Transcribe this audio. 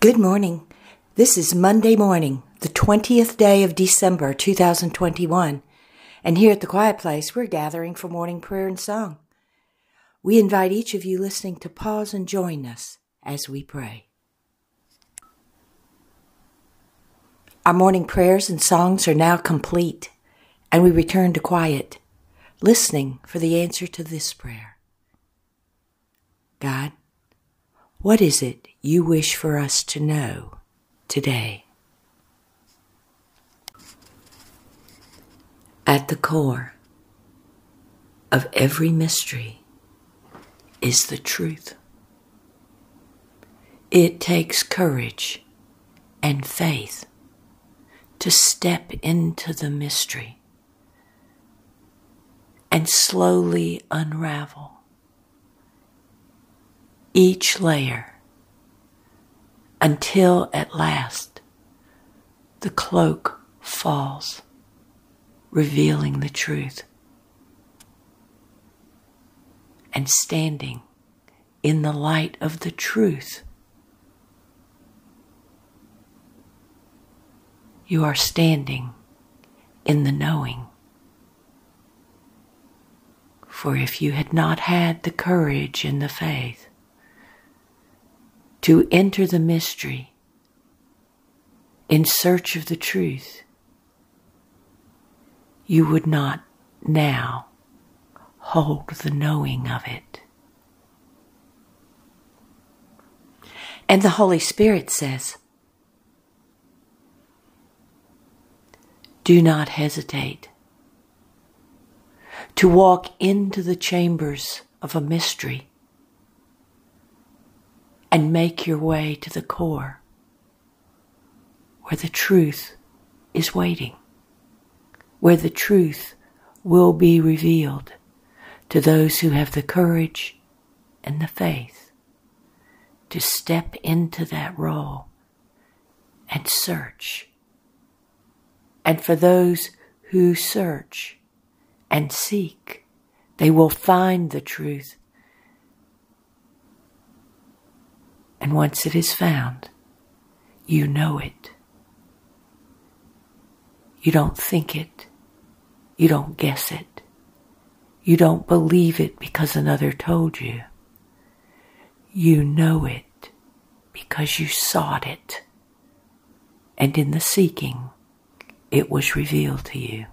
Good morning. This is Monday morning, the 20th day of December 2021. And here at the Quiet Place, we're gathering for morning prayer and song. We invite each of you listening to pause and join us as we pray. Our morning prayers and songs are now complete, and we return to quiet, listening for the answer to this prayer God, what is it you wish for us to know today? At the core of every mystery is the truth. It takes courage and faith to step into the mystery and slowly unravel each layer until at last the cloak falls, revealing the truth. And standing in the light of the truth, you are standing in the knowing. For if you had not had the courage and the faith to enter the mystery in search of the truth, you would not now hold the knowing of it. And the Holy Spirit says, Do not hesitate to walk into the chambers of a mystery and make your way to the core where the truth is waiting, where the truth will be revealed to those who have the courage and the faith to step into that role and search. And for those who search and seek, they will find the truth And once it is found, you know it. You don't think it. You don't guess it. You don't believe it because another told you. You know it because you sought it. And in the seeking, it was revealed to you.